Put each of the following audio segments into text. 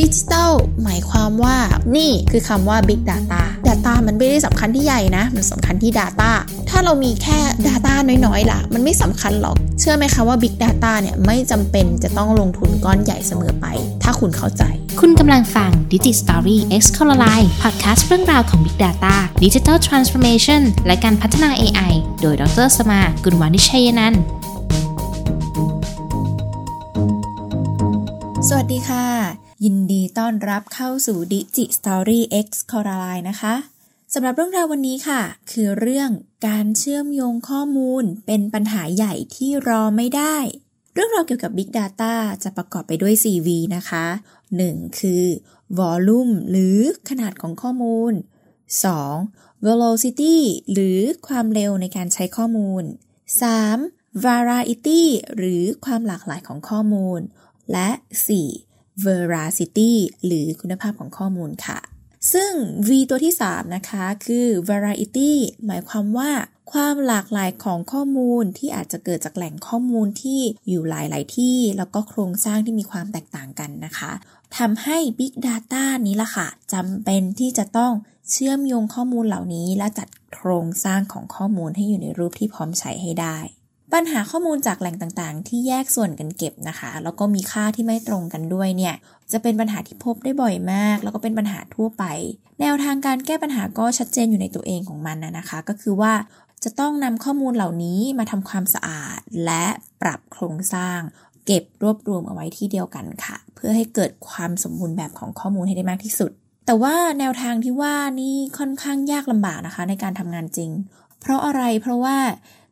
ดิจิทัลหมายความว่านี่คือคำว่า Big Data Data มันไม่ได้สำคัญที่ใหญ่นะ มันสำคัญที่ Data ถ้าเรามีแค่ Data น้อยๆล่ะ มันไม่สำคัญหรอก เชื่อไหมคะว่า Big Data เนี่ยไม่จำเป็นจะต้องลงทุนก้อนใหญ่เสมอไป ถ้าคุณเข้าใจ คุณกำลังฟัง Digi Story X c o l o r i z e podcast เรื่องราวของ Big Data Digital Transformation และการพัฒนา AI โดยดรสมากุลวานิชัยนันท์สวัสดีค่ะ ยินดีต้อนรับเข้าสู่ Digi Story X c o r a l i นะคะสำหรับเรื่องราววันนี้ค่ะ คือเรื่องการเชื่อมโยงข้อมูลเป็นปัญหาใหญ่ที่รอไม่ได้ เรื่องราวเกี่ยวกับ Big Data จะประกอบไปด้วย 4V นะคะ 1. คือ Volume หรือขนาดของข้อมูล 2. Velocity หรือความเร็วในการใช้ข้อมูล 3. Variety หรือความหลากหลายของข้อมูล และ 4. Veracity หรือคุณภาพของข้อมูลค่ะ ซึ่ง V ตัวที่ 3 นะคะคือ Variety หมายความว่าความหลากหลายของข้อมูลที่อาจจะเกิดจากแหล่งข้อมูลที่อยู่หลาย ๆ ที่ แล้วก็โครงสร้างที่มีความแตกต่างกันนะคะทำให้ Big Data นี้ล่ะค่ะจำเป็นที่จะต้องเชื่อมโยงข้อมูลเหล่านี้ และจัดโครงสร้างของข้อมูลให้อยู่ในรูปที่พร้อมใช้ให้ได้ ปัญหาข้อมูลจากแหล่งต่างๆ ที่แยกส่วนกันเก็บนะคะ แล้วก็มีค่าที่ไม่ตรงกันด้วยเนี่ย จะเป็นปัญหาที่พบได้บ่อยมาก แล้วก็เป็นปัญหาทั่วไป แนวทางการแก้ปัญหาก็ชัดเจนอยู่ในตัวเองของมันนะคะ ก็คือว่าจะต้องนำข้อมูลเหล่านี้มาทำความสะอาด และปรับโครงสร้าง เก็บรวบรวมเอาไว้ที่เดียวกันค่ะ เพื่อให้เกิดความสมบูรณ์แบบของข้อมูลให้ได้มากที่สุด แต่ว่าแนวทางที่ว่านี่ค่อนข้างยากลำบากนะคะ ในการทำงานจริง เพราะอะไรเพราะว่า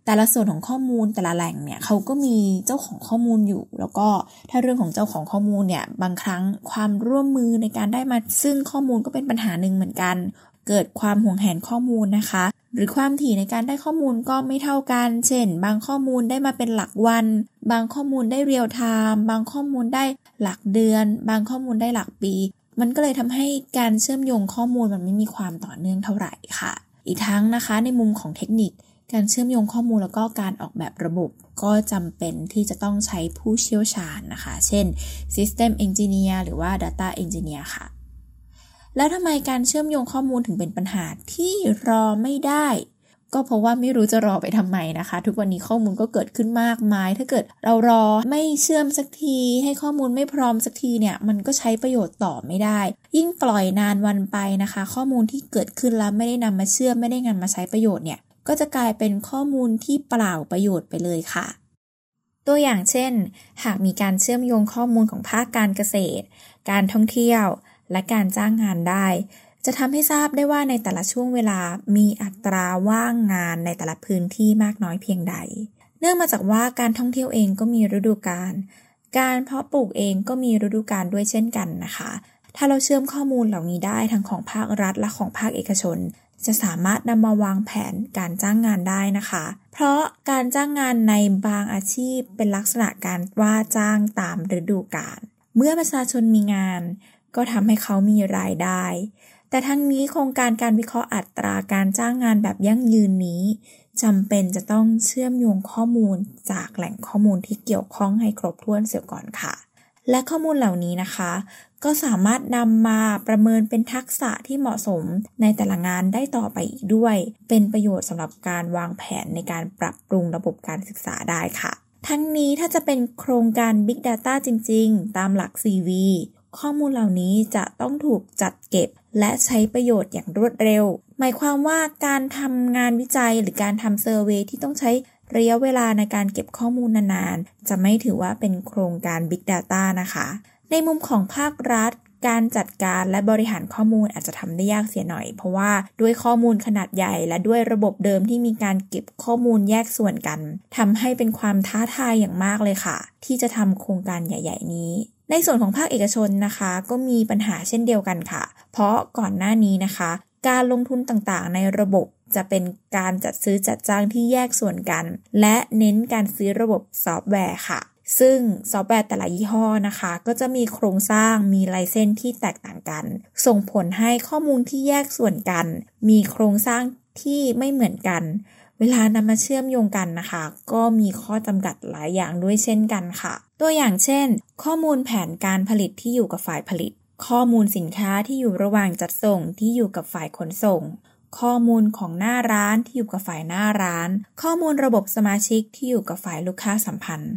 แต่ละส่วนของข้อมูลแต่ละแหล่งเนี่ยเขาก็มีเจ้าของข้อมูลอยู่ แล้วก็ถ้าเรื่องของเจ้าของข้อมูลเนี่ยบางครั้งความร่วมมือในการได้มาซึ่งข้อมูลก็เป็นปัญหาหนึ่งเหมือนกัน เกิดความห่วงแหนข้อมูลนะคะ หรือความถี่ในการได้ข้อมูลก็ไม่เท่ากัน เช่น บางข้อมูลได้มาเป็นหลักวัน บางข้อมูลได้เรียลไทม์บางข้อมูลได้หลักเดือน บางข้อมูลได้หลักปี มันก็เลยทำให้การเชื่อมโยงข้อมูลมันไม่มีความต่อเนื่องเท่าไหร่ค่ะ อีกทั้งนะคะในมุมของเทคนิค การเชื่อมโยงข้อมูลแล้วก็การออกแบบระบบก็จำเป็นที่จะต้องใช้ผู้เชี่ยวชาญนะคะ เช่น System Engineer หรือว่า Data Engineer ค่ะ แล้วทำไมการเชื่อมโยงข้อมูลถึงเป็นปัญหาที่รอไม่ได้ ก็เพราะว่าไม่รู้จะรอไปทำไมนะคะ ทุกวันนี้ข้อมูลก็เกิดขึ้นมากมาย ถ้าเกิดเรารอไม่เชื่อมสักที ให้ข้อมูลไม่พร้อมสักทีเนี่ย มันก็ใช้ประโยชน์ต่อไม่ได้ ยิ่งปล่อยนานวันไปนะคะ ข้อมูลที่เกิดขึ้นแล้วไม่ได้นำมาเชื่อมไม่ได้งานมาใช้ประโยชน์เนี่ย ก็จะกลายเป็นข้อมูลที่เปล่าประโยชน์ไปเลยค่ะ ตัวอย่างเช่น หากมีการเชื่อมโยงข้อมูลของภาคการเกษตร การท่องเที่ยว และการจ้างงานได้ จะทำให้ทราบได้ว่าในแต่ละช่วงเวลามีอัตราว่างงานในแต่ละพื้นที่มากน้อยเพียงใด เนื่องมาจากว่าการท่องเที่ยวเองก็มีฤดูกาลการเพาะปลูกเองก็มีฤดูกาลด้วยเช่นกันนะคะ ถ้าเราเชื่อมข้อมูลเหล่านี้ได้ทั้งของภาครัฐและของภาคเอกชน จะสามารถนำมาวางแผนการจ้างงานได้นะคะ เพราะการจ้างงานในบางอาชีพเป็นลักษณะการว่าจ้างตามฤดูกาล เมื่อประชาชนมีงาน ก็ทำให้เขามีรายได้ แต่ทั้งนี้โครงการการวิเคราะห์อัตราการจ้างงานแบบยั่งยืนนี้จำเป็นจะต้องเชื่อมโยงข้อมูลจากแหล่งข้อมูลที่เกี่ยวข้องให้ครบถ้วนเสียก่อนค่ะ และข้อมูลเหล่านี้นะคะ ก็สามารถนำมาประเมินเป็นทักษะที่เหมาะสมในแต่ละงานได้ต่อไปอีกด้วย เป็นประโยชน์สำหรับการวางแผนในการปรับปรุงระบบการศึกษาได้ค่ะ ทั้งนี้ถ้าจะเป็นโครงการ Big Data จริง ๆ ตามหลัก CV ข้อมูลเหล่านี้จะต้องถูกจัดเก็บ และใช้ประโยชน์อย่างรวดเร็ว หมายความว่าการทำงานวิจัยหรือการทำเซอร์เวยที่ต้องใช้ ระยะเวลาในการเก็บข้อมูลนานๆ จะไม่ถือว่าเป็นโครงการ Big Data นะคะ ในมุมของภาครัฐการจัดการและบริหารข้อมูลอาจจะทำได้ยากเสียหน่อย เพราะว่าด้วยข้อมูลขนาดใหญ่ และด้วยระบบเดิมที่มีการเก็บข้อมูลแยกส่วนกันทำให้เป็นความท้าทายอย่างมากเลยค่ะ ที่จะทำโครงการใหญ่ ๆ นี้ ในส่วนของภาคเอกชนนะคะ ก็มีปัญหาเช่นเดียวกันค่ะ เพราะก่อนหน้านี้นะคะ การลงทุนต่างๆ ในระบบ จะเป็นการจัดซื้อจัดจ้างที่แยกส่วนกัน และเน้นการซื้อระบบซอฟต์แวร์ค่ะ ซึ่งซอฟต์แวร์แต่ละยี่ห้อนะคะ ก็จะมีโครงสร้างมีลายเส้นที่แตกต่างกัน ส่งผลให้ข้อมูลที่แยกส่วนกัน มีโครงสร้างที่ไม่เหมือนกัน เวลานำมาเชื่อมโยงกันนะคะ ก็มีข้อจำกัดหลายอย่างด้วยเช่นกันค่ะ ตัวอย่างเช่น ข้อมูลแผนการผลิตที่อยู่กับฝ่ายผลิต ข้อมูลสินค้าที่อยู่ระหว่างจัดส่งที่อยู่กับฝ่ายขนส่ง ข้อมูลของหน้าร้านที่อยู่กับฝ่ายหน้าร้าน ข้อมูลระบบสมาชิกที่อยู่กับฝ่ายลูกค้าสัมพันธ์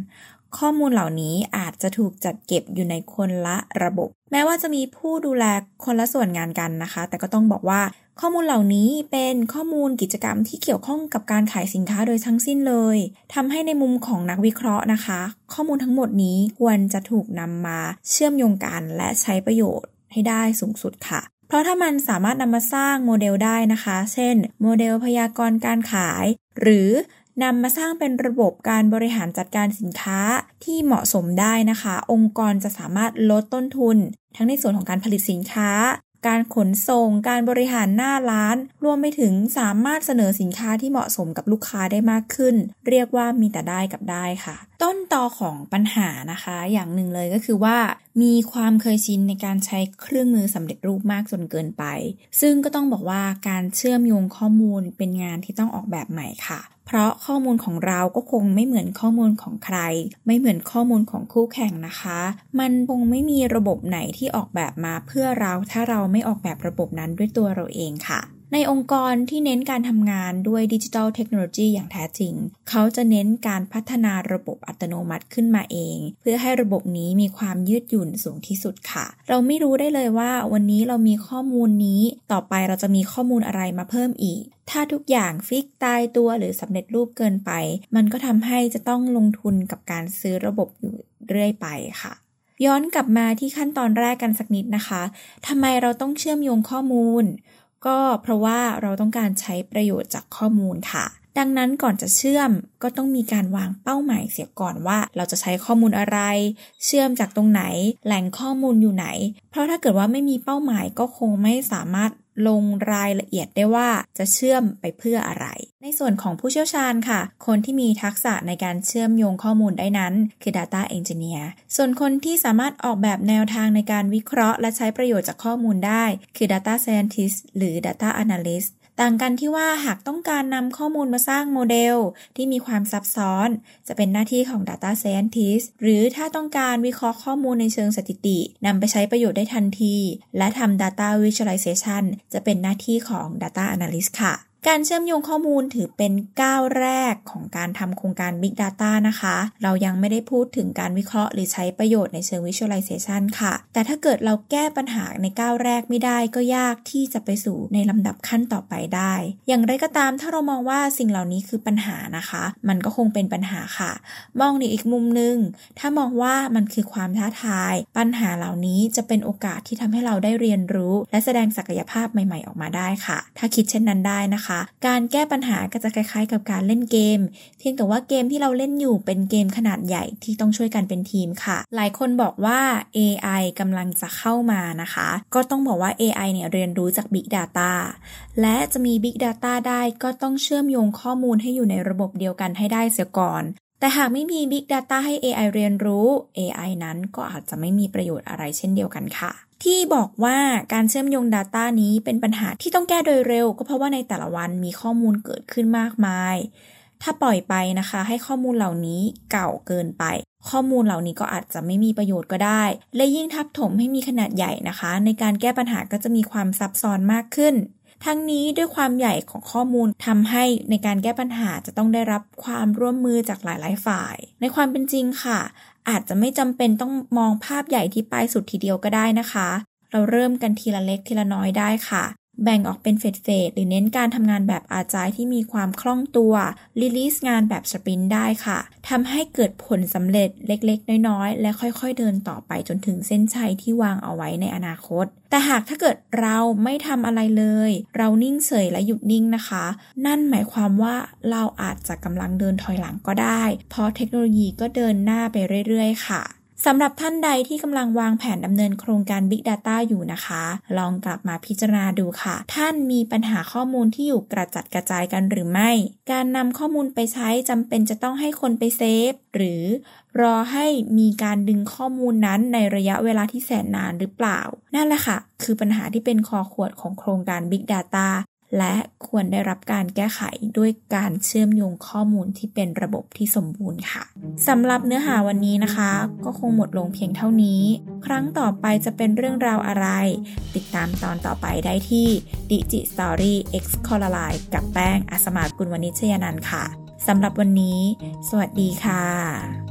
ข้อมูลเหล่านี้อาจจะถูกจัดเก็บอยู่ในคนละระบบ แม้ว่าจะมีผู้ดูแลคนละส่วนงานกันนะคะ แต่ก็ต้องบอกว่า ข้อมูลเหล่านี้เป็นข้อมูลกิจกรรมที่เกี่ยวข้องกับการขายสินค้าโดยทั้งสิ้นเลยทำให้ในมุมของนักวิเคราะห์นะคะ ข้อมูลทั้งหมดนี้ควรจะถูกนำมาเชื่อมโยงกันและใช้ประโยชน์ให้ได้สูงสุดค่ะ เพราะถ้ามันสามารถนำมาสร้างโมเดลได้นะคะ เช่น โมเดลพยากรณ์การขาย หรือนำมาสร้างเป็นระบบการบริหารจัดการสินค้าที่เหมาะสมได้นะคะ องค์กรจะสามารถลดต้นทุน ทั้งในส่วนของการผลิตสินค้า การขนส่ง การบริหารหน้าร้าน รวมไปถึงสามารถเสนอสินค้าที่เหมาะสมกับลูกค้าได้มากขึ้น เรียกว่ามีแต่ได้กับได้ค่ะ ต้นตอของปัญหานะคะ อย่างหนึ่งเลยก็คือว่า มีความเคยชินในการใช้เครื่องมือสำเร็จรูปมากจนเกินไป ซึ่งก็ต้องบอกว่าการเชื่อมโยงข้อมูลเป็นงานที่ต้องออกแบบใหม่ค่ะ เพราะข้อมูลของเราก็คงไม่เหมือนข้อมูลของใคร ไม่เหมือนข้อมูลของคู่แข่งนะคะ มันคงไม่มีระบบไหนที่ออกแบบมาเพื่อเราถ้าเราไม่ออกแบบระบบนั้นด้วยตัวเราเองค่ะ ในองค์กรที่เน้นการทำงานด้วยดิจิทัลเทคโนโลยีอย่างแท้จริง เขาจะเน้นการพัฒนาระบบอัตโนมัติขึ้นมาเอง เพื่อให้ระบบนี้มีความยืดหยุ่นสูงที่สุดค่ะ เราไม่รู้ได้เลยว่าวันนี้เรามีข้อมูลนี้ ต่อไปเราจะมีข้อมูลอะไรมาเพิ่มอีก ถ้าทุกอย่างฟิกตายตัวหรือสำเร็จรูปเกินไป มันก็ทำให้จะต้องลงทุนกับการซื้อระบบอยู่เรื่อยไปค่ะย้อนกลับมาที่ขั้นตอนแรกกันสักนิดนะคะ ทำไมเราต้องเชื่อมโยงข้อมูล ก็เพราะว่าเราต้องการใช้ประโยชน์จากข้อมูลค่ะ ดังนั้นก่อนจะเชื่อมก็ต้องมีการวางเป้าหมายเสียก่อนว่าเราจะใช้ข้อมูลอะไร เชื่อมจากตรงไหน แหล่งข้อมูลอยู่ไหน เพราะถ้าเกิดว่าไม่มีเป้าหมายก็คงไม่สามารถลงรายละเอียดได้ว่าจะเชื่อมไปเพื่ออะไร ในส่วนของผู้เชี่ยวชาญค่ะ คนที่มีทักษะในการเชื่อมโยงข้อมูลได้นั้น คือ Data Engineer ส่วนคนที่สามารถออกแบบแนวทางในการวิเคราะห์ และใช้ประโยชน์จากข้อมูลได้ คือ Data Scientist หรือ Data Analyst ต่างกันที่ว่าหากต้องการนำข้อมูลมาสร้างโมเดล ที่มีความซับซ้อน จะเป็นหน้าที่ของ Data Scientist หรือถ้าต้องการวิเคราะห์ข้อมูลในเชิงสถิตินำไปใช้ประโยชน์ได้ทันที และทำ Data Visualization จะเป็นหน้าที่ของ Data Analyst ค่ะ การเชื่อมโยงข้อมูลถือเป็นก้าวแรกของการทำโครงการ Big Data นะคะ เรายังไม่ได้พูดถึงการวิเคราะห์หรือใช้ประโยชน์ในเชิง Visualization ค่ะ แต่ถ้าเกิดเราแก้ปัญหาในก้าวแรกไม่ได้ก็ยากที่จะไปสู่ในลำดับขั้นต่อไปได้ อย่างไรก็ตามถ้าเรามองว่าสิ่งเหล่านี้คือปัญหานะคะ มันก็คงเป็นปัญหาค่ะ มองในอีกมุมหนึ่งถ้ามองว่ามันคือความท้าทาย ปัญหาเหล่านี้จะเป็นโอกาสที่ทำให้เราได้เรียนรู้ และแสดงศักยภาพใหม่ ๆ ออกมาได้ค่ะ ถ้าคิดเช่นนั้นได้นะคะการแก้ปัญหาก็จะคล้ายๆ กับการเล่นเกม เพียงแต่ว่าเกมที่เราเล่นอยู่เป็นเกมขนาดใหญ่ที่ต้องช่วยกันเป็นทีมค่ะ หลายคนบอกว่า AI กำลังจะเข้ามานะคะ ก็ต้องบอกว่า AI เนี่ยเรียนรู้จาก Big Data และจะมี Big Data ได้ก็ต้องเชื่อมโยงข้อมูลให้อยู่ในระบบเดียวกันให้ได้เสียก่อน แต่หากไม่มี Big Data ให้ AI เรียนรู้ AI นั้นก็อาจจะไม่มีประโยชน์อะไรเช่นเดียวกันค่ะ ที่บอกว่าการเชื่อมโยง Data นี้เป็นปัญหาที่ต้องแก้โดยเร็ว ก็เพราะว่าในแต่ละวันมีข้อมูลเกิดขึ้นมากมาย ถ้าปล่อยไปนะคะ ให้ข้อมูลเหล่านี้เก่าเกินไป ข้อมูลเหล่านี้ก็อาจจะไม่มีประโยชน์ก็ได้ และยิ่งทับถมให้มีขนาดใหญ่นะคะ ในการแก้ปัญหาก็จะมีความซับซ้อนมากขึ้น ทั้งนี้ด้วยความใหญ่ของข้อมูลทำให้ในการแก้ปัญหาจะต้องได้รับความร่วมมือจากหลายๆฝ่าย ในความเป็นจริงค่ะ อาจจะไม่จำเป็นต้องมองภาพใหญ่ที่ปลายสุดทีเดียวก็ได้นะคะ เราเริ่มกันทีละเล็กทีละน้อยได้ค่ะ แบ่งออกเป็นเฟสเฟสหรือเน้นการทำงานแบบอาจายที่มีความคล่องตัวรีลิสงานแบบสปรินต์ได้ค่ะทำให้เกิดผลสำเร็จเล็กๆ น้อยๆ และค่อยๆ เดินต่อไปจนถึงเส้นชัยที่วางเอาไว้ในอนาคต แต่หากถ้าเกิดเราไม่ทำอะไรเลย เรานิ่งเฉยและหยุดนิ่งนะคะ นั่นหมายความว่าเราอาจจะกำลังเดินถอยหลังก็ได้ เพราะเทคโนโลยีก็เดินหน้าไปเรื่อยๆ ค่ะ สำหรับท่านใดที่กำลังวางแผนดำเนินโครงการ Big Data อยู่นะคะ ลองกลับมาพิจารณาดูค่ะ ท่านมีปัญหาข้อมูลที่อยู่กระจัดกระจายกันหรือไม่ การนำข้อมูลไปใช้จำเป็นจะต้องให้คนไปเซฟ หรือรอให้มีการดึงข้อมูลนั้นในระยะเวลาที่แสนนานหรือเปล่า นั่นแหละค่ะ คือปัญหาที่เป็นคอขวดของโครงการ Big Data และควรได้รับการแก้ไขด้วยการเชื่อมโยงข้อมูลที่เป็นระบบที่สมบูรณ์ค่ะสำหรับเนื้อหาวันนี้นะคะ ก็คงหมดลงเพียงเท่านี้ ครั้งต่อไปจะเป็นเรื่องราวอะไร ติดตามตอนต่อไปได้ที่ Digi Story X c o l a r i กับแป้งอัสมากุลวณิชยนันท์ค่ะสำหรับวันนี้ สวัสดีค่ะ